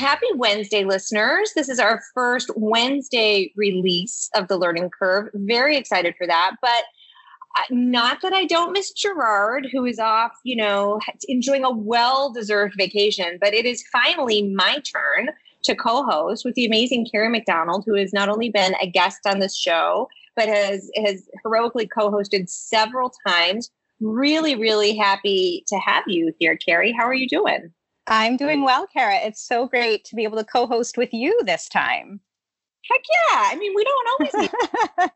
happy Wednesday, listeners. This is our first Wednesday release of the Learning Curve. Very excited for that. But uh, not that I don't miss Gerard, who is off, you know, enjoying a well deserved vacation, but it is finally my turn to co host with the amazing Kerry McDonald, who has not only been a guest on this show, but has, has heroically co hosted several times. Really, really happy to have you here, Kerry. How are you doing? I'm doing well, Cara. It's so great to be able to co host with you this time. Heck yeah. I mean, we don't always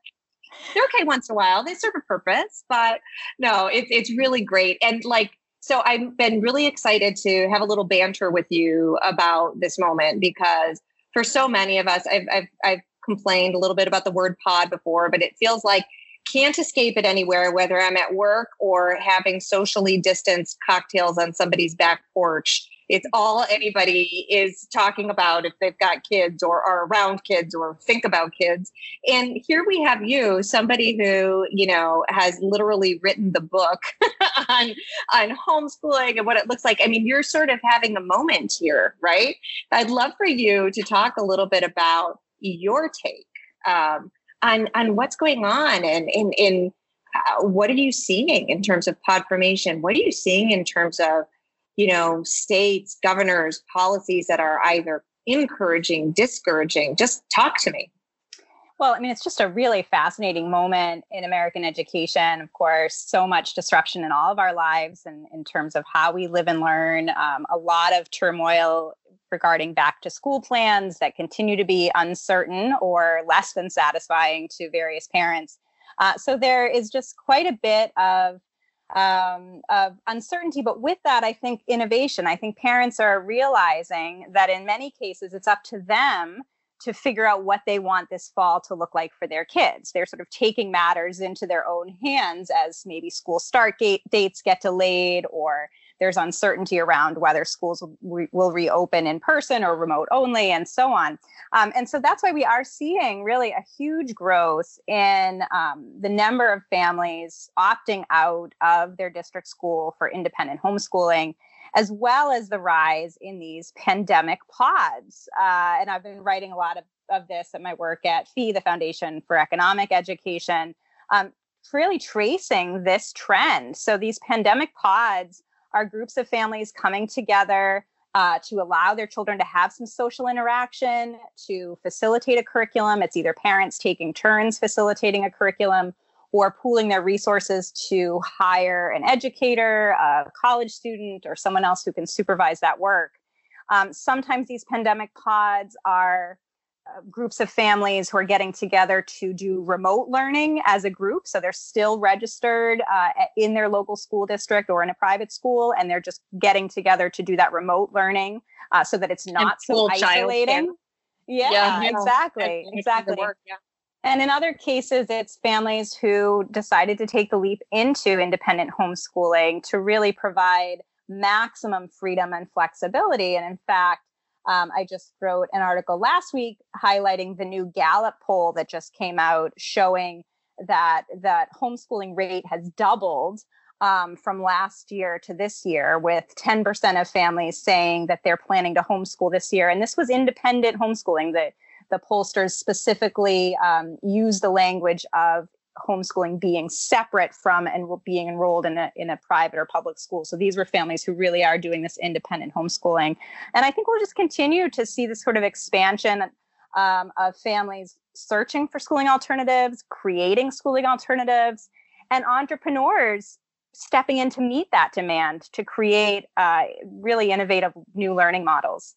they're okay once in a while. They serve a purpose, but no, it's it's really great. And like, so I've been really excited to have a little banter with you about this moment because for so many of us, I've I've I've complained a little bit about the word pod before, but it feels like can't escape it anywhere, whether I'm at work or having socially distanced cocktails on somebody's back porch it's all anybody is talking about if they've got kids or are around kids or think about kids. And here we have you, somebody who, you know, has literally written the book on on homeschooling and what it looks like. I mean, you're sort of having a moment here, right? I'd love for you to talk a little bit about your take um, on on what's going on and in in uh, what are you seeing in terms of pod formation? What are you seeing in terms of you know, states, governors, policies that are either encouraging, discouraging? Just talk to me. Well, I mean, it's just a really fascinating moment in American education. Of course, so much disruption in all of our lives and in terms of how we live and learn. Um, a lot of turmoil regarding back to school plans that continue to be uncertain or less than satisfying to various parents. Uh, so there is just quite a bit of um, of uncertainty. But with that, I think innovation. I think parents are realizing that in many cases, it's up to them to figure out what they want this fall to look like for their kids. They're sort of taking matters into their own hands as maybe school start dates get delayed or there's uncertainty around whether schools will, will reopen in person or remote only and so on. Um, and so that's why we are seeing really a huge growth in um, the number of families opting out of their district school for independent homeschooling as well as the rise in these pandemic pods. Uh, and i've been writing a lot of, of this at my work at fee the foundation for economic education um, really tracing this trend. So these pandemic pods are groups of families coming together uh, to allow their children to have some social interaction, to facilitate a curriculum. It's either parents taking turns facilitating a curriculum or pooling their resources to hire an educator, a college student, or someone else who can supervise that work. Um, sometimes these pandemic pods are groups of families who are getting together to do remote learning as a group. So they're still registered uh, in their local school district or in a private school, and they're just getting together to do that remote learning uh, so that it's not so isolating. Yeah, yeah, exactly, exactly. Work, yeah. And in other cases, it's families who decided to take the leap into independent homeschooling to really provide maximum freedom and flexibility. And in fact, um, I just wrote an article last week highlighting the new Gallup poll that just came out showing that that homeschooling rate has doubled um, from last year to this year, with 10% of families saying that they're planning to homeschool this year. And this was independent homeschooling. The, the pollsters specifically um, used the language of homeschooling being separate from and being enrolled in a, in a private or public school. So these were families who really are doing this independent homeschooling. And I think we'll just continue to see this sort of expansion um, of families searching for schooling alternatives, creating schooling alternatives, and entrepreneurs stepping in to meet that demand to create uh, really innovative new learning models.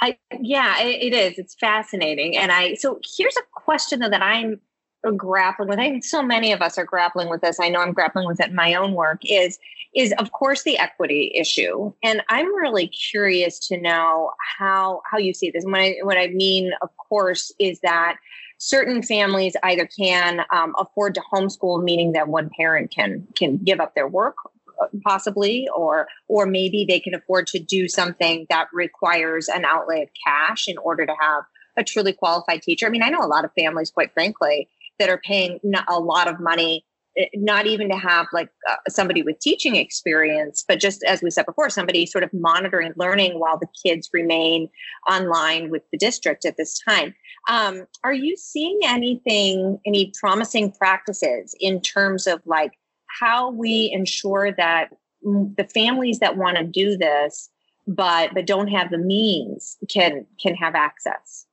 I, yeah, it, it is. It's fascinating. And I, so here's a question though that I'm grappling with i think so many of us are grappling with this. I know i'm grappling with it in my own work is is of course the equity issue. And i'm really curious to know how how you see this. And what i what i mean of course is that certain families either can um, afford to homeschool meaning that one parent can can give up their work uh, possibly or or maybe they can afford to do something that requires an outlay of cash in order to have a truly qualified teacher. I mean i know a lot of families quite frankly that are paying a lot of money eh, not even to have like uh, somebody with teaching experience, but just as we said before, somebody sort of monitoring learning while the kids remain online with the district at this time. Um, are you seeing anything, any promising practices in terms of like how we ensure that the families that want to do this but but don't have the means can can have access?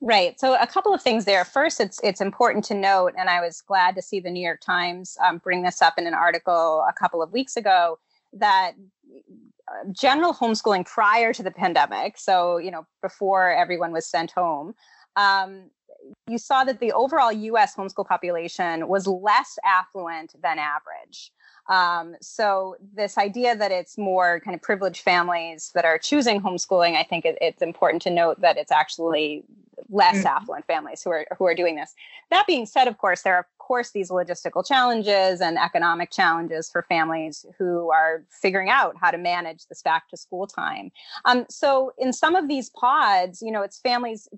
Right. So a couple of things there. First, it's it's important to note, and I was glad to see the New York Times um, bring this up in an article a couple of weeks ago that uh, general homeschooling prior to the pandemic, so you know before everyone was sent home, um, you saw that the overall U.S. homeschool population was less affluent than average. Um, so this idea that it's more kind of privileged families that are choosing homeschooling, I think it, it's important to note that it's actually less mm-hmm. affluent families who are who are doing this. That being said, of course, there are of course these logistical challenges and economic challenges for families who are figuring out how to manage this back to school time. Um, so in some of these pods, you know, it's families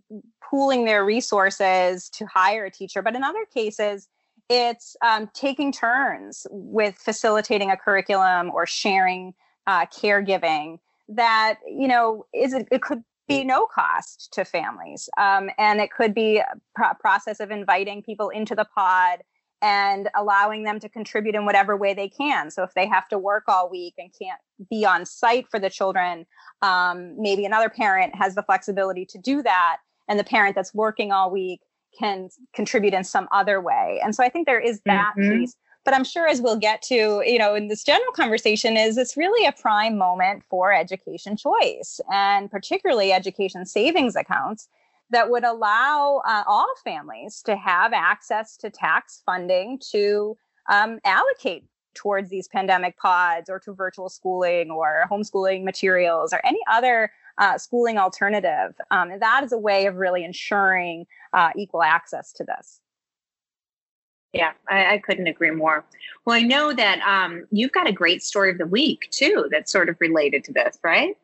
pooling their resources to hire a teacher, but in other cases it's um, taking turns with facilitating a curriculum or sharing uh, caregiving that you know is it, it could be no cost to families um, and it could be a pro- process of inviting people into the pod and allowing them to contribute in whatever way they can. So if they have to work all week and can't be on site for the children um, maybe another parent has the flexibility to do that and the parent that's working all week can contribute in some other way. And so I think there is that mm-hmm. piece. But I'm sure as we'll get to, you know, in this general conversation, is it's really a prime moment for education choice and particularly education savings accounts that would allow uh, all families to have access to tax funding to um, allocate towards these pandemic pods or to virtual schooling or homeschooling materials or any other uh, schooling alternative. Um, and that is a way of really ensuring uh, equal access to this. Yeah, I, I, couldn't agree more. Well, I know that um, you've got a great story of the week too that's sort of related to this, right?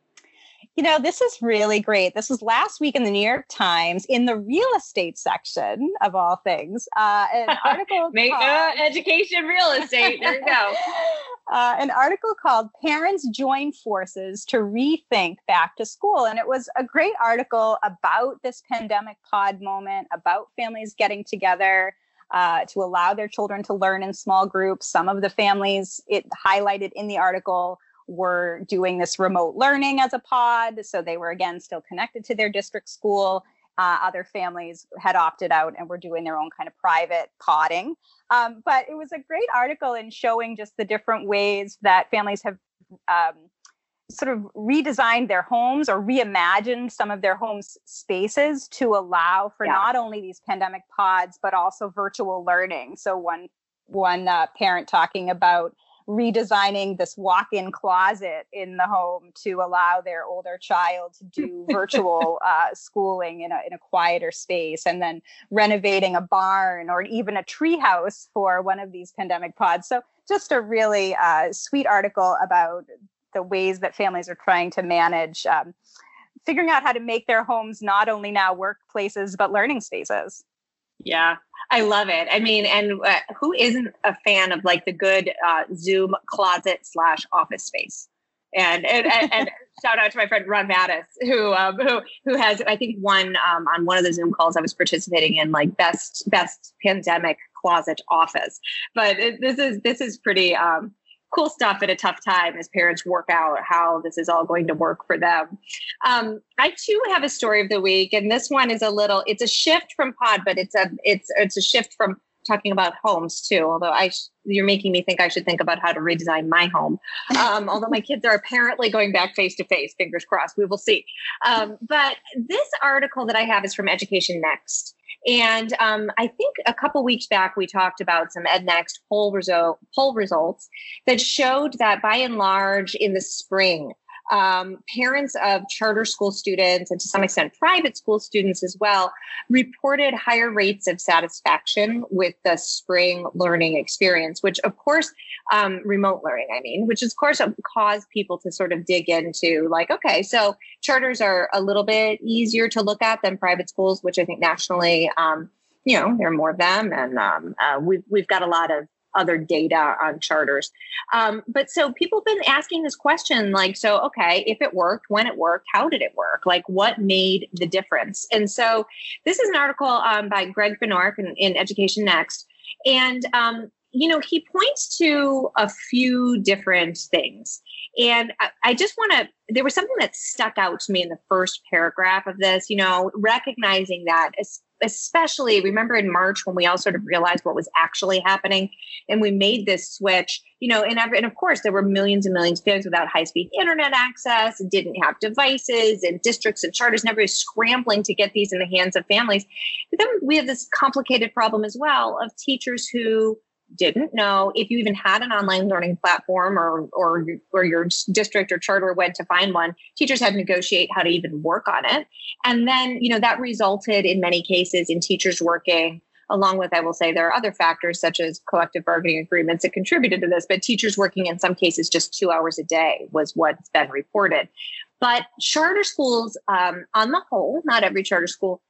You know, this is really great. This was last week in the New York Times in the real estate section of all things. Uh, an article Make called, uh, education real estate. There you go. uh, an article called "Parents Join Forces to Rethink Back to School," and it was a great article about this pandemic pod moment, about families getting together. Uh, to allow their children to learn in small groups. Some of the families it highlighted in the article were doing this remote learning as a pod. So they were again still connected to their district school. Uh, other families had opted out and were doing their own kind of private podding. Um, but it was a great article in showing just the different ways that families have um, sort of redesigned their homes or reimagined some of their homes spaces to allow for yeah. not only these pandemic pods but also virtual learning. So one one uh, parent talking about redesigning this walk-in closet in the home to allow their older child to do virtual uh, schooling in a, in a quieter space and then renovating a barn or even a treehouse for one of these pandemic pods. So just a really uh, sweet article about the ways that families are trying to manage um, figuring out how to make their homes not only now workplaces but learning spaces yeah I love it. I mean, and uh, who isn't a fan of like the good uh, Zoom closet slash office space? And and, and, and shout out to my friend Ron Mattis, who um, who who has I think one um, on one of the Zoom calls I was participating in, like best best pandemic closet office. But it, this is this is pretty. Um, cool stuff at a tough time as parents work out how this is all going to work for them. Um, I too have a story of the week, and this one is a little. It's a shift from pod, but it's a it's it's a shift from talking about homes too. Although I, you're making me think I should think about how to redesign my home. Um, although my kids are apparently going back face to face, fingers crossed. We will see. Um, but this article that I have is from Education Next, and um, I think a couple weeks back, we talked about some EdNext poll, result, poll results that showed that by and large in the spring, um, parents of charter school students and to some extent private school students as well reported higher rates of satisfaction with the spring learning experience, which of course, um, remote learning, I mean, which of course caused people to sort of dig into like, okay, so charters are a little bit easier to look at than private schools, which I think nationally, um, you know, there are more of them, and um, uh, we've we've got a lot of other data on charters. Um, but so people have been asking this question like, so, okay, if it worked, when it worked, how did it work? Like, what made the difference? And so this is an article um, by Greg Benork in, in Education Next. And um, you know, he points to a few different things. And I, I just want to, there was something that stuck out to me in the first paragraph of this, you know, recognizing that, especially remember in March when we all sort of realized what was actually happening and we made this switch, you know, and, every, and of course there were millions and millions of families without high speed internet access, didn't have devices, and districts and charters never was scrambling to get these in the hands of families. But then we have this complicated problem as well of teachers who didn't know if you even had an online learning platform or or or your district or charter went to find one teachers had to negotiate how to even work on it. And then you know that resulted in many cases in teachers working along with i will say there are other factors such as collective bargaining agreements that contributed to this but teachers working in some cases just two hours a day was what's been reported. But charter schools um, on the whole not every charter school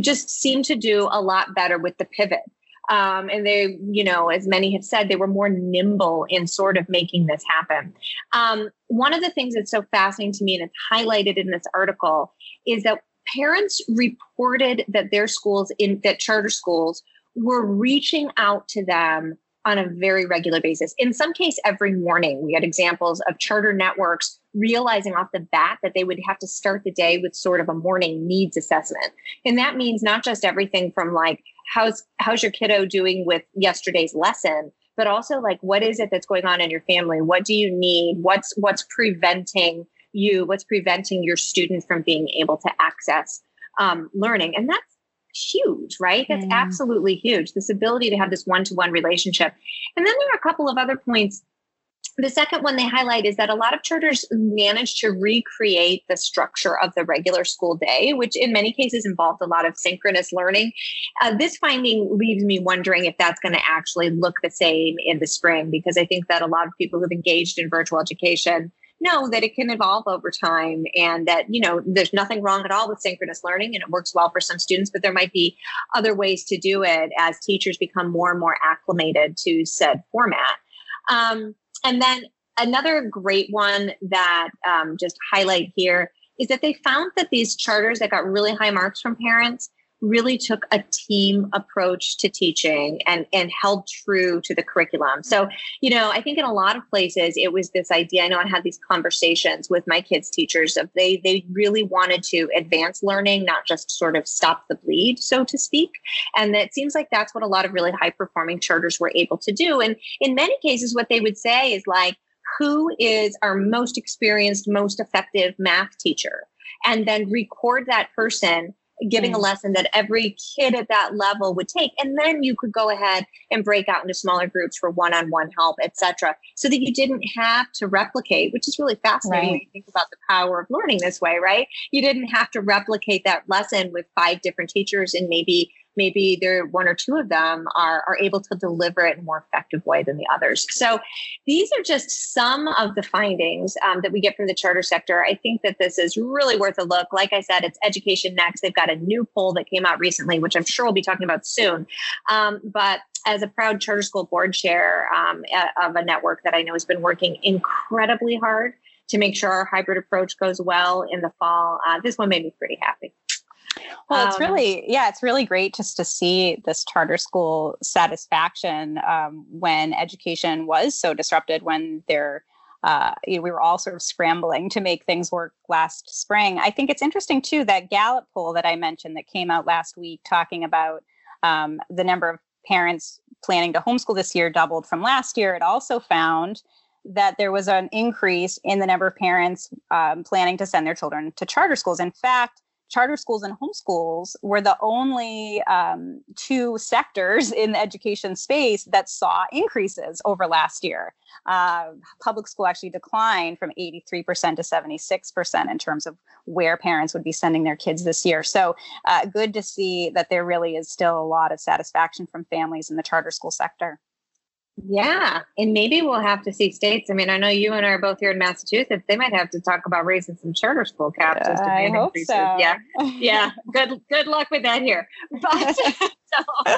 just seem to do a lot better with the pivot um, and they, you know, as many have said, they were more nimble in sort of making this happen. Um, one of the things that's so fascinating to me, and it's highlighted in this article, is that parents reported that their schools, in that charter schools, were reaching out to them on a very regular basis. In some case, every morning, we had examples of charter networks realizing off the bat that they would have to start the day with sort of a morning needs assessment. And that means not just everything from like, how's how's your kiddo doing with yesterday's lesson but also like what is it that's going on in your family? What do you need? What's what's preventing you? What's preventing your student from being able to access um, learning? And that's huge right? That's absolutely huge. This ability to have this one-to-one relationship. And then there are a couple of other points the second one they highlight is that a lot of charters manage to recreate the structure of the regular school day, which in many cases involved a lot of synchronous learning. Uh, this finding leaves me wondering if that's going to actually look the same in the spring, because I think that a lot of people who've engaged in virtual education know that it can evolve over time and that you know there's nothing wrong at all with synchronous learning and it works well for some students but there might be other ways to do it as teachers become more and more acclimated to said format um, and then another great one that um, just highlight here is that they found that these charters that got really high marks from parents really took a team approach to teaching and and held true to the curriculum. So, you know, I think in a lot of places it was this idea. I know I had these conversations with my kids' teachers of they they really wanted to advance learning, not just sort of stop the bleed, so to speak. And it seems like that's what a lot of really high performing charters were able to do. And in many cases, what they would say is like, who is our most experienced, most effective math teacher? And then record that person giving mm. a lesson that every kid at that level would take and then you could go ahead and break out into smaller groups for one-on-one help etc so that you didn't have to replicate which is really fascinating right. when you think about the power of learning this way right you didn't have to replicate that lesson with five different teachers and maybe maybe there one or two of them are, are able to deliver it in a more effective way than the others. So these are just some of the findings um, that we get from the charter sector. I think that this is really worth a look. Like I said, it's Education Next. They've got a new poll that came out recently, which I'm sure we'll be talking about soon. Um, but as a proud charter school board chair um, of a network that I know has been working incredibly hard to make sure our hybrid approach goes well in the fall, uh, this one made me pretty happy. Well, it's um, really, yeah, it's really great just to see this charter school satisfaction um, when education was so disrupted, when there, uh, you know, we were all sort of scrambling to make things work last spring. I think it's interesting too that Gallup poll that I mentioned that came out last week talking about um, the number of parents planning to homeschool this year doubled from last year. It also found that there was an increase in the number of parents um, planning to send their children to charter schools. In fact, charter schools and homeschools were the only um, two sectors in the education space that saw increases over last year. Uh, public school actually declined from 83% to 76% in terms of where parents would be sending their kids this year. So, uh, good to see that there really is still a lot of satisfaction from families in the charter school sector. Yeah. And maybe we'll have to see states. I mean, I know you and I are both here in Massachusetts. They might have to talk about raising some charter school caps. Uh, I hope so. Yeah. Yeah. good good luck with that here. But so,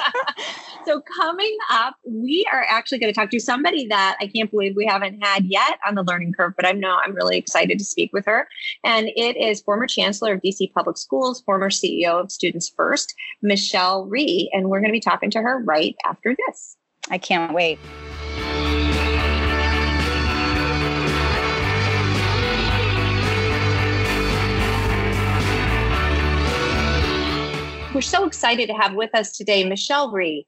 so coming up, we are actually going to talk to somebody that I can't believe we haven't had yet on the learning curve, but I know I'm really excited to speak with her. And it is former Chancellor of DC Public Schools, former CEO of Students First, Michelle Rhee. And we're going to be talking to her right after this. I can't wait. We're so excited to have with us today Michelle Rhee.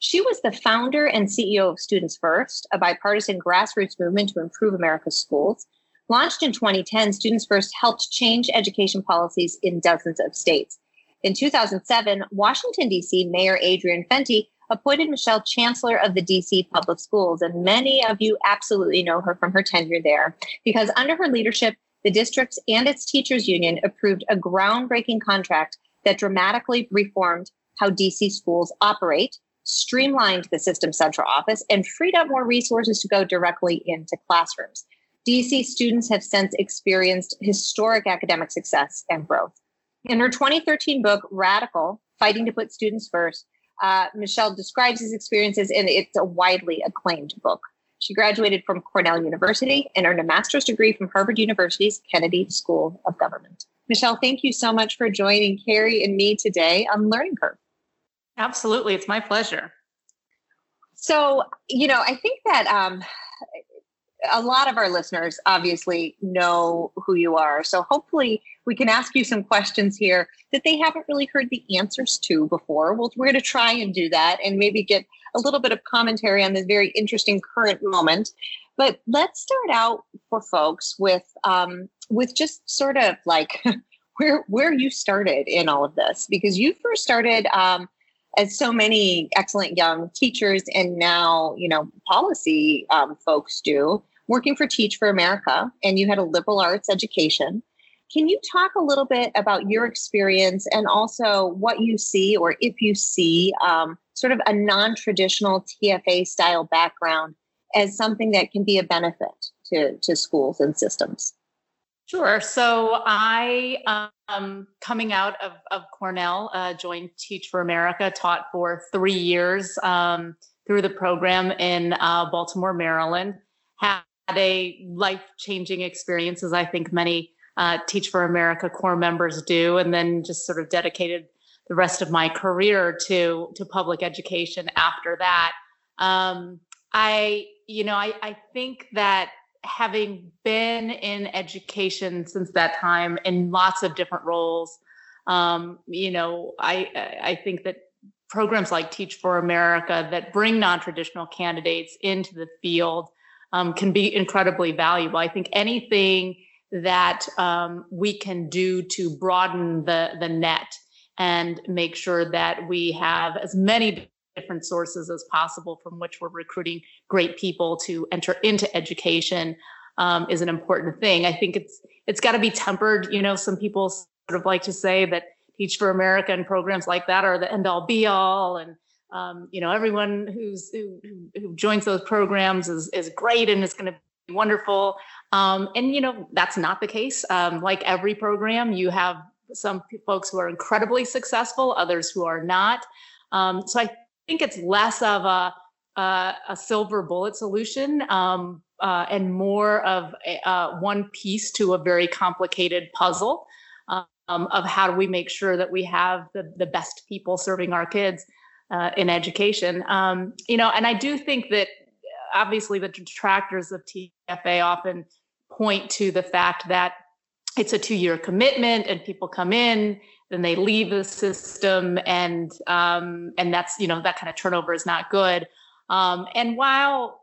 She was the founder and CEO of Students First, a bipartisan grassroots movement to improve America's schools. Launched in 2010, Students First helped change education policies in dozens of states. In 2007, Washington, D.C. Mayor Adrian Fenty appointed Michelle Chancellor of the DC Public Schools. And many of you absolutely know her from her tenure there because under her leadership, the districts and its teachers union approved a groundbreaking contract that dramatically reformed how DC schools operate, streamlined the system central office, and freed up more resources to go directly into classrooms. DC students have since experienced historic academic success and growth. In her 2013 book, Radical Fighting to Put Students First, uh, Michelle describes his experiences, and it's a widely acclaimed book. She graduated from Cornell University and earned a master's degree from Harvard University's Kennedy School of Government. Michelle, thank you so much for joining Kerry and me today on Learning Curve. Absolutely. It's my pleasure. So, you know, I think that um, a lot of our listeners obviously know who you are. So, hopefully, we can ask you some questions here that they haven't really heard the answers to before. Well, we're going to try and do that and maybe get a little bit of commentary on this very interesting current moment. But let's start out for folks with um, with just sort of like where where you started in all of this because you first started um, as so many excellent young teachers and now you know policy um, folks do working for teach for america and you had a liberal arts education can you talk a little bit about your experience and also what you see or if you see um, sort of a non-traditional tfa style background as something that can be a benefit to, to schools and systems Sure. So I, um, coming out of, of Cornell, uh, joined Teach for America, taught for three years um, through the program in uh, Baltimore, Maryland. Had a life changing experience, as I think many uh, Teach for America corps members do, and then just sort of dedicated the rest of my career to to public education after that. Um, I, you know, I, I think that having been in education since that time in lots of different roles, um, you know, I I think that programs like Teach for America that bring non-traditional candidates into the field um, can be incredibly valuable. I think anything that um, we can do to broaden the the net and make sure that we have as many different sources as possible from which we're recruiting great people to enter into education um, is an important thing. I think it's it's got to be tempered. You know, some people sort of like to say that Teach for America and programs like that are the end all be all, and um, you know, everyone who's who, who joins those programs is is great and it's going to be wonderful. Um, and you know, that's not the case. Um, like every program, you have some folks who are incredibly successful, others who are not. Um, so I think it's less of a a, a silver bullet solution um, uh, and more of a, uh, one piece to a very complicated puzzle um, of how do we make sure that we have the, the best people serving our kids uh, in education. Um, you know, and I do think that obviously the detractors of TFA often point to the fact that it's a two-year commitment and people come in then they leave the system and um, and that's you know that kind of turnover is not good. Um, and while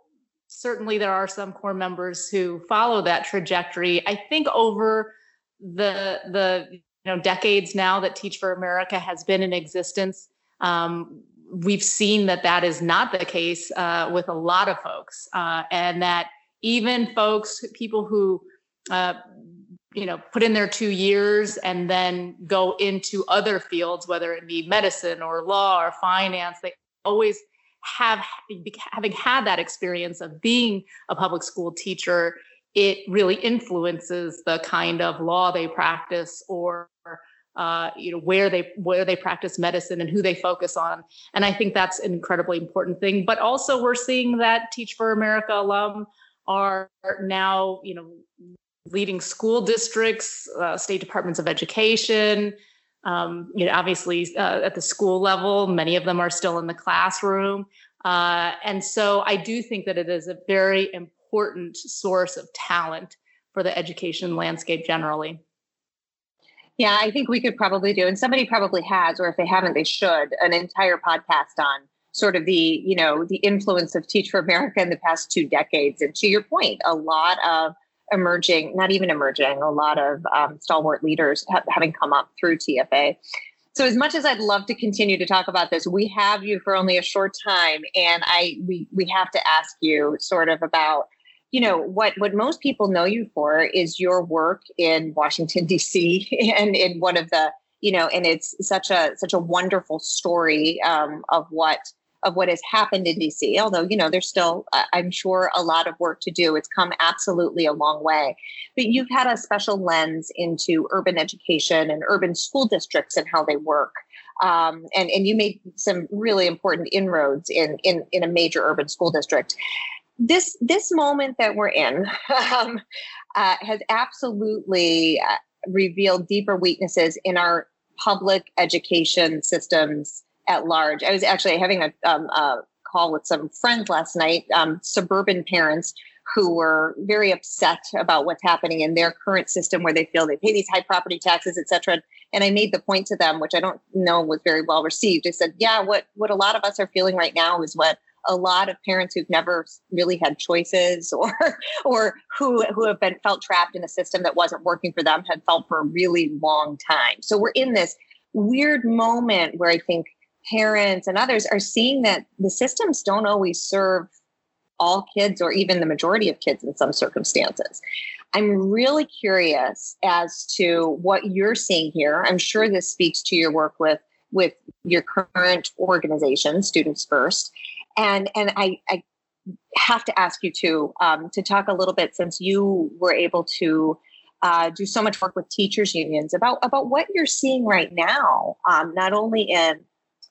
certainly there are some corps members who follow that trajectory i think over the the you know decades now that teach for america has been in existence um, we've seen that that is not the case uh, with a lot of folks uh, and that even folks people who uh, you know put in their two years and then go into other fields whether it be medicine or law or finance they always have having had that experience of being a public school teacher it really influences the kind of law they practice or uh, you know where they where they practice medicine and who they focus on. And i think that's an incredibly important thing. But also we're seeing that teach for america alum are now you know leading school districts uh, state departments of education. Um, you know obviously uh, at the school level many of them are still in the classroom. Uh, and so i do think that it is a very important source of talent for the education landscape generally. Yeah, I think we could probably do, and somebody probably has, or if they haven't, they should, an entire podcast on sort of the, you know, the influence of Teach for America in the past two decades. And to your point, a lot of emerging, not even emerging, a lot of um, stalwart leaders ha- having come up through TFA. So as much as I'd love to continue to talk about this, we have you for only a short time, and I we we have to ask you sort of about you know what what most people know you for is your work in Washington D.C. and in one of the you know and it's such a such a wonderful story um, of what of what has happened in DC. Although you know there's still I'm sure a lot of work to do. It's come absolutely a long way, but you've had a special lens into urban education and urban school districts and how they work. Um, and and you made some really important inroads in in in a major urban school district this this moment that we're in um, uh, has absolutely uh, revealed deeper weaknesses in our public education systems at large. I was actually having a, um, a call with some friends last night, um, suburban parents who were very upset about what's happening in their current system where they feel they pay these high property taxes, et cetera. And I made the point to them, which I don't know was very well received. I said, yeah, what, what a lot of us are feeling right now is what a lot of parents who've never really had choices or or who who have been felt trapped in a system that wasn't working for them had felt for a really long time. So we're in this weird moment where I think parents and others are seeing that the systems don't always serve all kids or even the majority of kids in some circumstances. I'm really curious as to what you're seeing here. I'm sure this speaks to your work with with your current organization, Students First, and and I, I have to ask you to um, to talk a little bit since you were able to uh, do so much work with teachers unions about about what you're seeing right now, um, not only in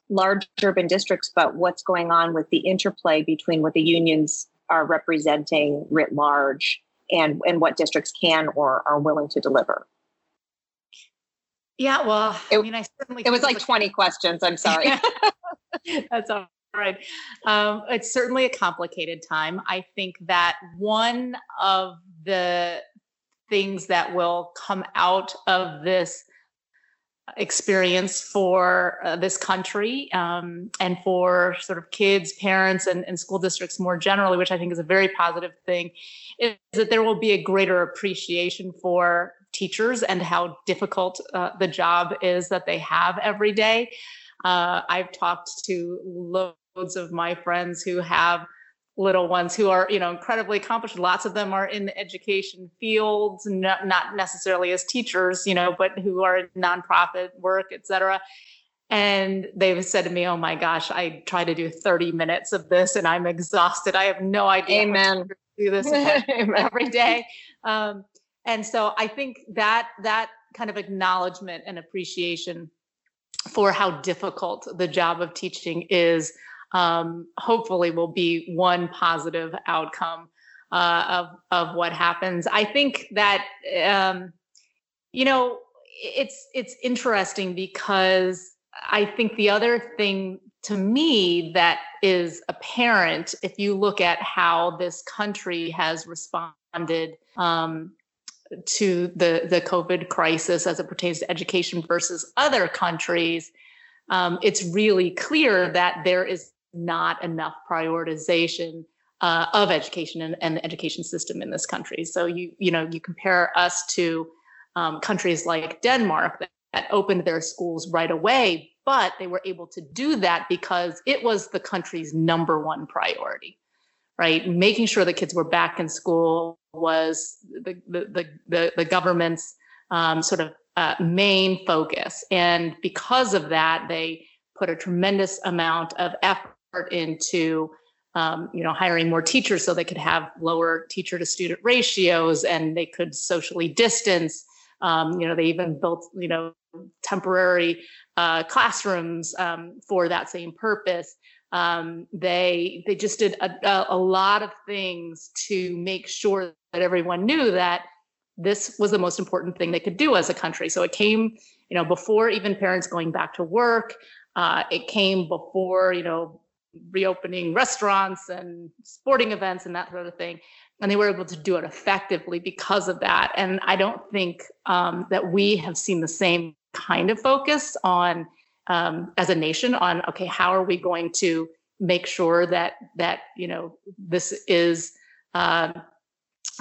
large urban districts, but what's going on with the interplay between what the unions are representing writ large and and what districts can or are willing to deliver. Yeah, well, it, I mean, I certainly it was like 20 questions. I'm sorry. That's all right. Um, it's certainly a complicated time. I think that one of the things that will come out of this experience for uh, this country um, and for sort of kids, parents, and, and school districts more generally, which I think is a very positive thing, is that there will be a greater appreciation for teachers and how difficult uh, the job is that they have every day. Uh, I've talked to loads of my friends who have little ones who are you know incredibly accomplished. Lots of them are in the education fields not, not necessarily as teachers you know but who are in nonprofit work et cetera. And they've said to me oh my gosh i try to do 30 minutes of this and i'm exhausted. I have no idea amen. do this every day. Um, and so i think that that kind of acknowledgement and appreciation for how difficult the job of teaching is um, hopefully will be one positive outcome uh, of of what happens. I think that um, you know it's it's interesting because I think the other thing to me that is apparent if you look at how this country has responded um, to the the COVID crisis as it pertains to education versus other countries, um, it's really clear that there is not enough prioritization uh, of education and, and, the education system in this country. So you you know you compare us to um, countries like Denmark that, that opened their schools right away, but they were able to do that because it was the country's number one priority, right? Making sure that kids were back in school was the the the, the, the government's um, sort of uh, main focus, and because of that, they put a tremendous amount of effort into um, you know hiring more teachers so they could have lower teacher to student ratios and they could socially distance Um, you know, they even built, you know, temporary uh, classrooms um, for that same purpose. Um, they they just did a, a lot of things to make sure that everyone knew that this was the most important thing they could do as a country. So it came, you know, before even parents going back to work. Uh, it came before, you know, reopening restaurants and sporting events and that sort of thing. And they were able to do it effectively because of that. And I don't think um, that we have seen the same kind of focus on, um, as a nation, on okay, how are we going to make sure that that you know this is uh,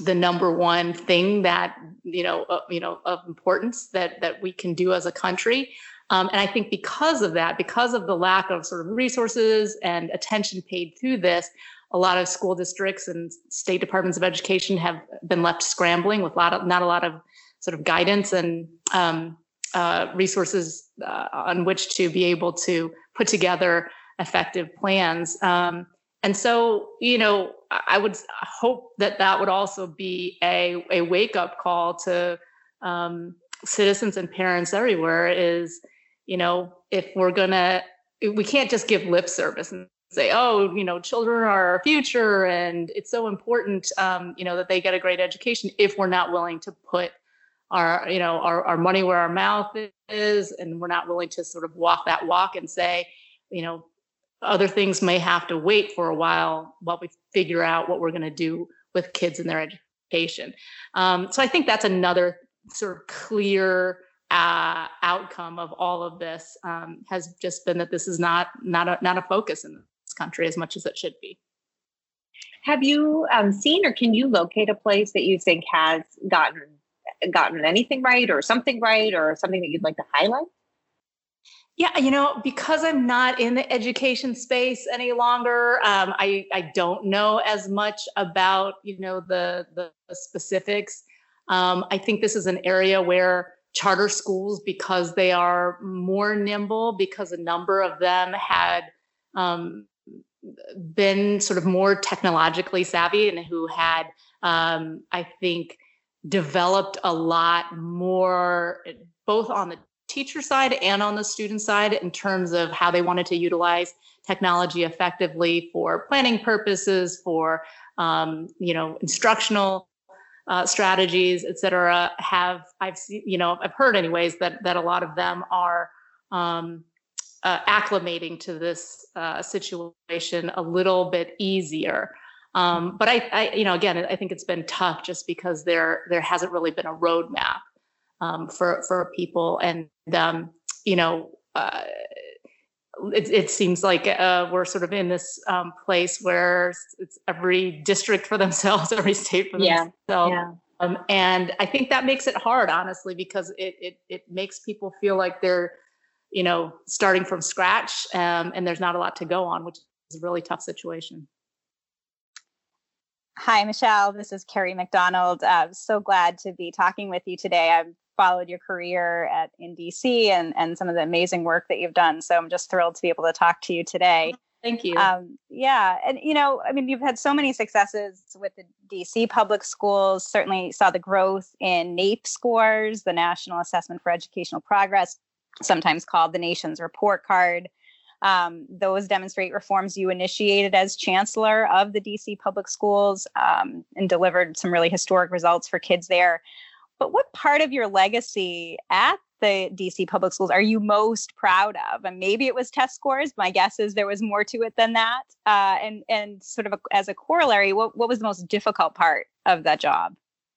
the number one thing that you know uh, you know of importance that that we can do as a country um, and I think because of that, because of the lack of sort of resources and attention paid to this, a lot of school districts and state departments of education have been left scrambling with a lot of, not a lot of sort of guidance and um, uh, resources uh, on which to be able to put together effective plans. Um, and so, you know, I would hope that that would also be a, a wake up call to um, citizens and parents everywhere is you know, if we're gonna, we can't just give lip service and say, oh, you know, children are our future and it's so important, um, you know, that they get a great education if we're not willing to put our, you know, our, our money where our mouth is and we're not willing to sort of walk that walk and say, you know, other things may have to wait for a while while we figure out what we're going to do with kids and their education. Um, so I think that's another sort of clear uh, outcome of all of this um, has just been that this is not not a, not a focus in this country as much as it should be. Have you um, seen or can you locate a place that you think has gotten gotten anything right or something right or something that you'd like to highlight? Yeah, you know, because I'm not in the education space any longer, um, I I don't know as much about you know the the specifics. Um, I think this is an area where charter schools because they are more nimble because a number of them had um, been sort of more technologically savvy and who had um, i think developed a lot more both on the teacher side and on the student side in terms of how they wanted to utilize technology effectively for planning purposes for um, you know instructional uh, strategies, et cetera, have I've seen, you know, I've heard anyways that that a lot of them are um, uh, acclimating to this uh, situation a little bit easier. Um, but I, I, you know, again, I think it's been tough just because there there hasn't really been a roadmap um, for for people, and um, you know, uh, it, it seems like uh, we're sort of in this um, place where it's every district for themselves, every state for yeah. themselves. Yeah. Um, and I think that makes it hard, honestly, because it, it, it makes people feel like they're, you know, starting from scratch um, and there's not a lot to go on, which is a really tough situation. Hi, Michelle. This is Kerry McDonald. I'm so glad to be talking with you today. I'm followed your career at in DC and and some of the amazing work that you've done. So I'm just thrilled to be able to talk to you today. Thank you. Um, yeah, and you know, I mean, you've had so many successes with the DC public schools. Certainly saw the growth in NAEP scores, the National Assessment for Educational Progress, sometimes called the nation's report card. Um, those demonstrate reforms you initiated as chancellor of the DC public schools um, and delivered some really historic results for kids there. But what part of your legacy at the DC public schools are you most proud of? And maybe it was test scores. My guess is there was more to it than that. Uh, and and sort of a, as a corollary, what what was the most difficult part of that job?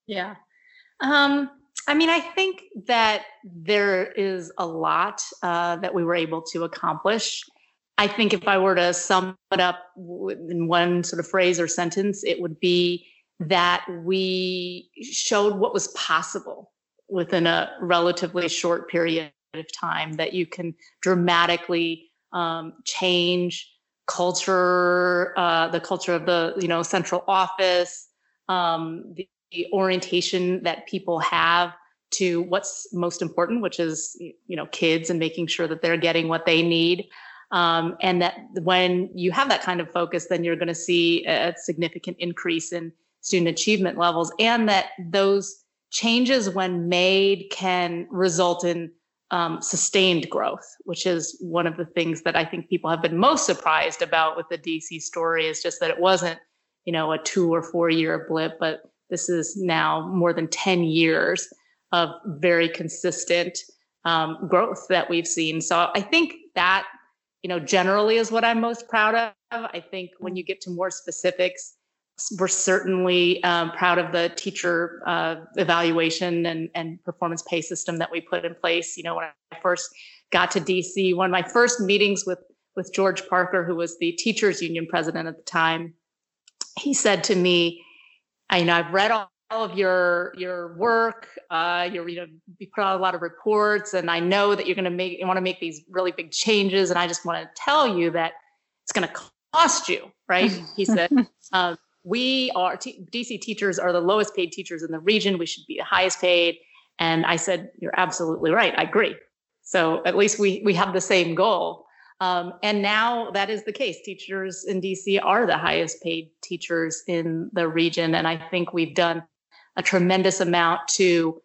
Yeah, um, I mean, I think that there is a lot uh, that we were able to accomplish. I think if I were to sum it up in one sort of phrase or sentence, it would be that we showed what was possible within a relatively short period of time that you can dramatically um, change culture uh, the culture of the you know central office um, the, the, orientation that people have to what's most important which is you know kids and making sure that they're getting what they need. Um, and that when you have that kind of focus then you're going to see a significant increase in student achievement levels and that those changes when made can result in um, sustained growth, which is one of the things that I think people have been most surprised about with the DC story is just that it wasn't, you know, a two or four year blip, but this is now more than 10 years of very consistent um, growth that we've seen. So I think that, you know, generally is what I'm most proud of. I think when you get to more specifics, we're certainly um, proud of the teacher uh, evaluation and, and performance pay system that we put in place. You know, when I first got to DC, one of my first meetings with with George Parker, who was the teachers union president at the time, he said to me, "I know I've read all, all of your your work. Uh, you're you know you put out a lot of reports, and I know that you're going to make you want to make these really big changes, and I just want to tell you that it's going to cost you, right?" he said. Um, we are t- DC teachers are the lowest paid teachers in the region. We should be the highest paid. And I said, you're absolutely right. I agree. So at least we we have the same goal. Um, and now that is the case. Teachers in DC are the highest paid teachers in the region. And I think we've done a tremendous amount to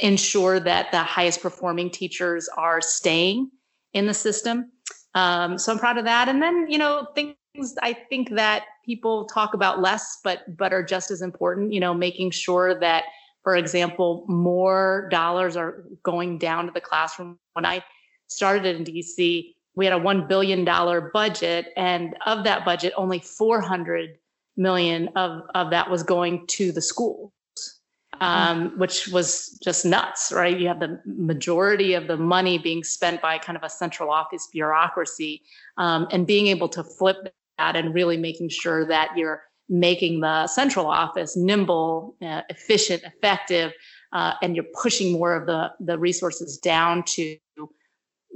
ensure that the highest performing teachers are staying in the system. Um, so I'm proud of that. And then, you know, things I think that people talk about less, but but are just as important. You know, making sure that, for example, more dollars are going down to the classroom. When I started in DC, we had a one billion dollar budget, and of that budget, only 400 million of of that was going to the schools. Um, which was just nuts, right? You have the majority of the money being spent by kind of a central office bureaucracy, um, and being able to flip that and really making sure that you're making the central office nimble, uh, efficient, effective, uh, and you're pushing more of the, the resources down to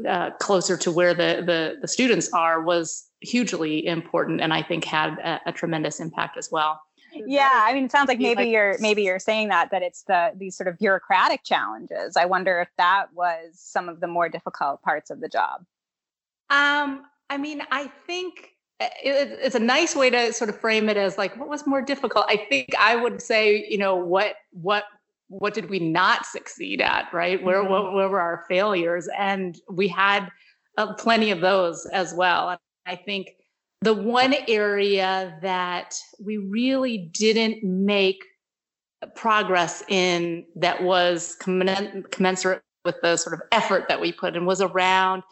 uh, closer to where the, the, the students are was hugely important and I think had a, a tremendous impact as well. Yeah i mean it sounds like maybe you're maybe you're saying that that it's the these sort of bureaucratic challenges. I wonder if that was some of the more difficult parts of the job. Um i mean i think it, it's a nice way to sort of frame it as like what was more difficult? I think i would say you know what what what did we not succeed at right? Where mm-hmm. what, where were our failures? And we had uh, plenty of those as well. And i think the one area that we really didn't make progress in that was commensurate with the sort of effort that we put in was around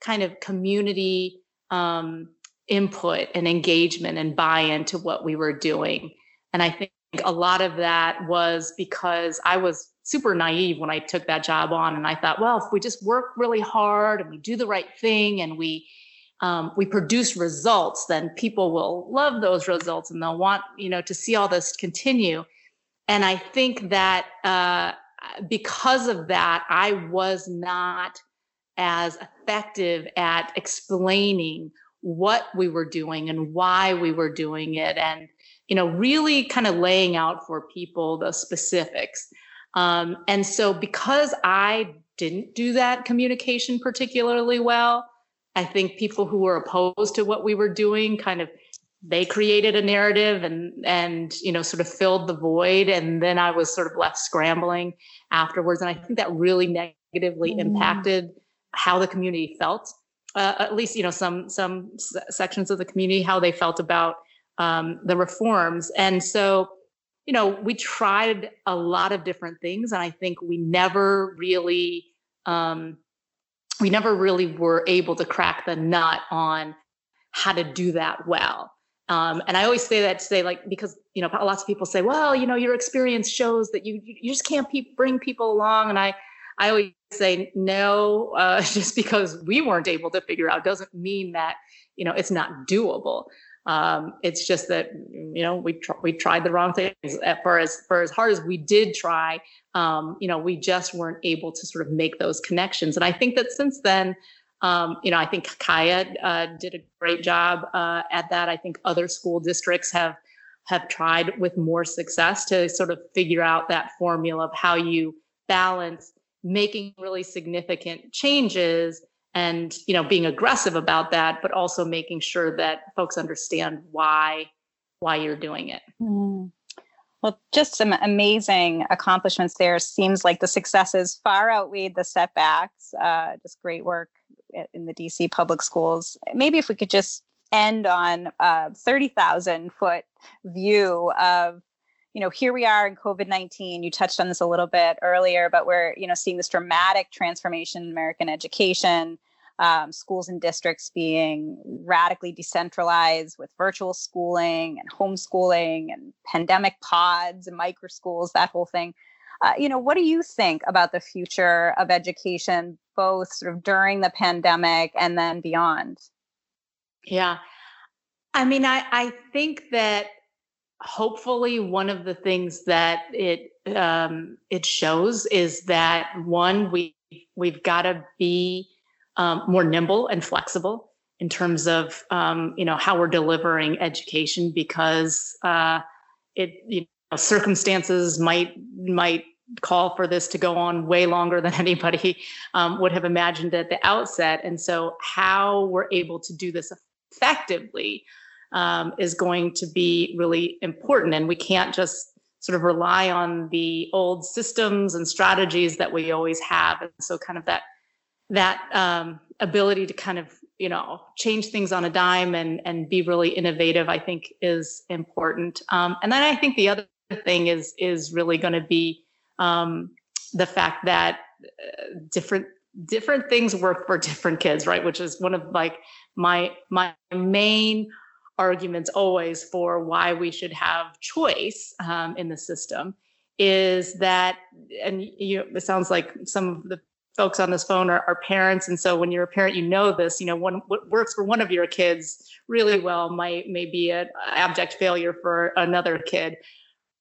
kind of community um, input and engagement and buy into what we were doing. And I think a lot of that was because I was super naive when I took that job on. And I thought, well, if we just work really hard and we do the right thing and we um, we produce results, then people will love those results and they'll want you know to see all this continue. And I think that uh, because of that, I was not as effective at explaining what we were doing and why we were doing it and you know really kind of laying out for people the specifics. Um, and so because i didn't do that communication particularly well i think people who were opposed to what we were doing kind of they created a narrative and and you know sort of filled the void and then i was sort of left scrambling afterwards. And i think that really negatively mm. impacted how the community felt uh, at least you know some some sections of the community how they felt about um, the reforms. And so you know we tried a lot of different things and i think we never really um, we never really were able to crack the nut on how to do that well. Um, and i always say that to say like because you know lots of people say well you know your experience shows that you you just can't pe- bring people along and i I always say no, uh, just because we weren't able to figure out doesn't mean that you know it's not doable. Um, it's just that you know we tr- we tried the wrong things for as for as hard as we did try. Um, you know, we just weren't able to sort of make those connections. And I think that since then, um, you know, I think Kaya uh, did a great job uh, at that. I think other school districts have have tried with more success to sort of figure out that formula of how you balance making really significant changes and you know being aggressive about that but also making sure that folks understand why why you're doing it mm. Well, just some amazing accomplishments there. Seems like the successes far outweighed the setbacks. Uh, just great work in the DC public schools. Maybe if we could just end on a 30,000 foot view of you know here we are in covid-19 you touched on this a little bit earlier but we're you know seeing this dramatic transformation in american education um, schools and districts being radically decentralized with virtual schooling and homeschooling and pandemic pods and micro schools, that whole thing. Uh, you know, what do you think about the future of education, both sort of during the pandemic and then beyond? Yeah. I mean, I, I think that hopefully one of the things that it um, it shows is that one we we've got to be um, more nimble and flexible in terms of um, you know how we're delivering education because uh, it you know circumstances might might call for this to go on way longer than anybody um, would have imagined at the outset. And so how we're able to do this effectively um, is going to be really important. And we can't just sort of rely on the old systems and strategies that we always have. And so kind of that that um, ability to kind of you know change things on a dime and and be really innovative i think is important. Um, and then i think the other thing is is really going to be um, the fact that uh, different different things work for different kids right? Which is one of like my my main arguments always for why we should have choice um, in the system is that and you it sounds like some of the folks on this phone are, are parents. And so when you're a parent you know this you know one what works for one of your kids really well might may be an abject failure for another kid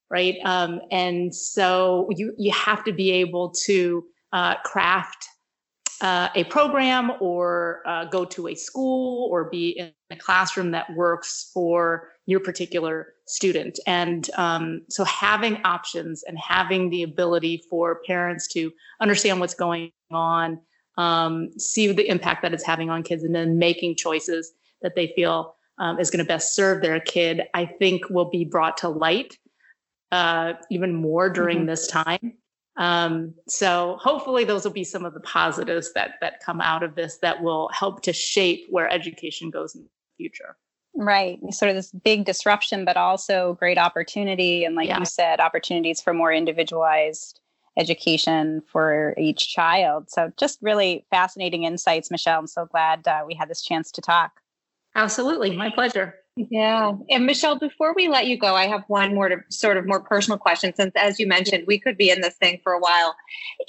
right? Um, and so you you have to be able to uh, craft uh, a program or uh, go to a school or be in a classroom that works for your particular student. And um, so having options and having the ability for parents to understand what's going on, um, see the impact that it's having on kids, and then making choices that they feel um, is going to best serve their kid, I think will be brought to light uh, even more during mm-hmm. this time. Um, so hopefully those will be some of the positives that that come out of this that will help to shape where education goes in the future. Right. Sort of this big disruption, but also great opportunity. And like yeah. you said, opportunities for more individualized education for each child. So just really fascinating insights, Michelle. I'm so glad uh, we had this chance to talk. Absolutely. My pleasure. Yeah. And Michelle, before we let you go, I have one more to, sort of more personal question since as you mentioned, we could be in this thing for a while.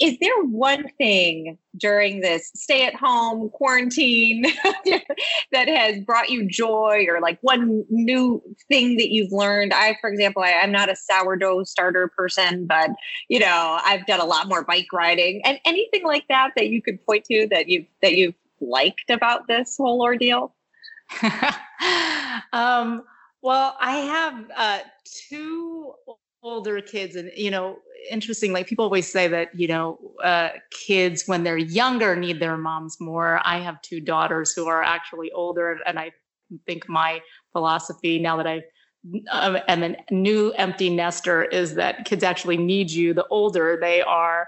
Is there one thing during this stay at home quarantine that has brought you joy or like one new thing that you've learned? I, for example, I, I'm not a sourdough starter person, but you know, I've done a lot more bike riding and anything like that that you could point to that you've that you've liked about this whole ordeal? um, well, I have uh, two older kids, and you know, interesting. Like people always say that you know, uh, kids when they're younger need their moms more. I have two daughters who are actually older, and I think my philosophy now that I've um, am a new empty nester is that kids actually need you the older they are.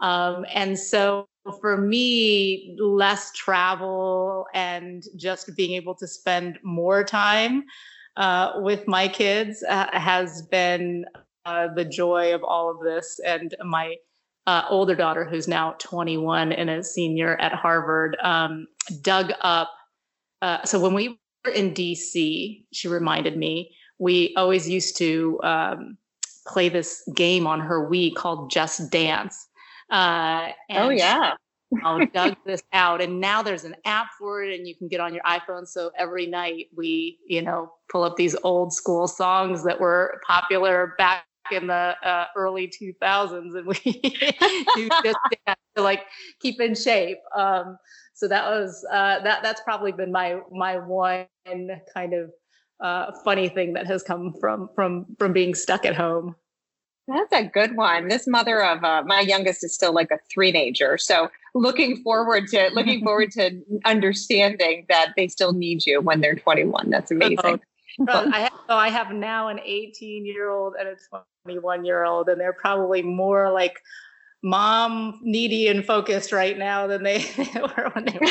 Um, and so for me, less travel and just being able to spend more time uh, with my kids uh, has been uh, the joy of all of this. And my uh, older daughter, who's now 21 and a senior at Harvard, um, dug up. Uh, so when we were in DC, she reminded me, we always used to um, play this game on her Wii called Just Dance uh, oh yeah. I'll dug this out, and now there's an app for it, and you can get on your iPhone. So every night we, you know, pull up these old school songs that were popular back in the uh, early 2000s, and we do just to like keep in shape. Um, so that was uh, that. That's probably been my my one kind of uh, funny thing that has come from from from being stuck at home. That's a good one. This mother of uh, my youngest is still like a three-nager, so looking forward to looking forward to understanding that they still need you when they're 21. That's amazing. Oh, I have, so I have now an 18 year old and a 21 year old, and they're probably more like mom needy and focused right now than they were when they were,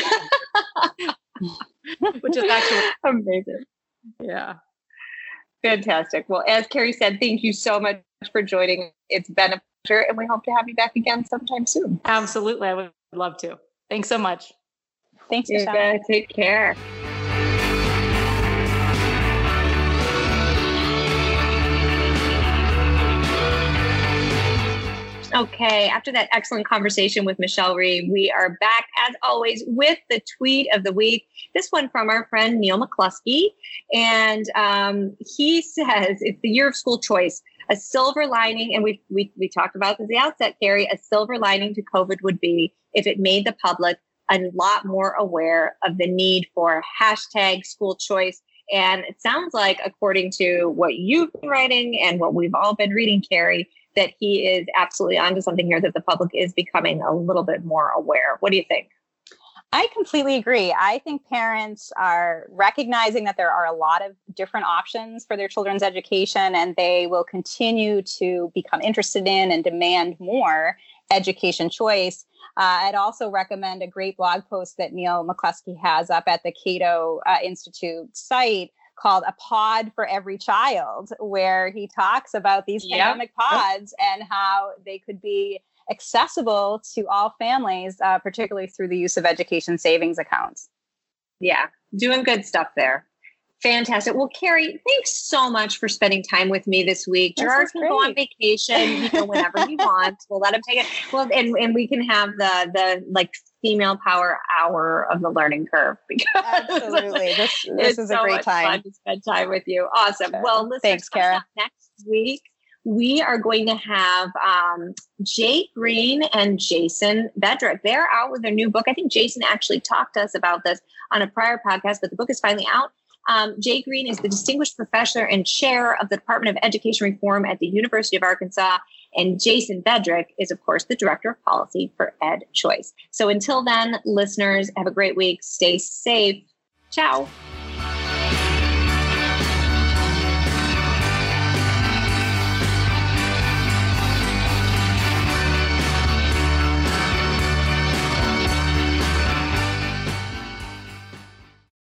which is actually amazing. Yeah. Fantastic. Well, as Kerry said, thank you so much for joining. It's been a pleasure, and we hope to have you back again sometime soon. Absolutely. I would love to. Thanks so much. Thanks, Michelle. Take care. Okay, after that excellent conversation with Michelle Rhee, we are back as always with the tweet of the week. This one from our friend Neil McCluskey. And um, he says it's the year of school choice. A silver lining, and we, we, we talked about this at the outset, Kerry, a silver lining to COVID would be if it made the public a lot more aware of the need for hashtag school choice. And it sounds like, according to what you've been writing and what we've all been reading, Kerry, that he is absolutely onto something here that the public is becoming a little bit more aware. What do you think? I completely agree. I think parents are recognizing that there are a lot of different options for their children's education, and they will continue to become interested in and demand more education choice. Uh, I'd also recommend a great blog post that Neil McCluskey has up at the Cato uh, Institute site called A Pod for Every Child, where he talks about these yep. pandemic pods and how they could be accessible to all families, uh, particularly through the use of education savings accounts. Yeah, doing good stuff there. Fantastic. Well, Kerry, thanks so much for spending time with me this week. This Gerard can go on vacation, you know, whenever he wants. We'll let him take it. Well, and, and we can have the the like female power hour of the learning curve because absolutely this this is so a great time to spend time with you. Awesome. Well, listen, thanks, Cara. Next week we are going to have um, Jay Greene and Jason Bedrick. They're out with their new book. I think Jason actually talked to us about this on a prior podcast, but the book is finally out. Um, Jay Greene is the Distinguished Professor and Chair of the Department of Education Reform at the University of Arkansas. And Jason Bedrick is, of course, the Director of Policy for EdChoice. So until then, listeners, have a great week. Stay safe. Ciao.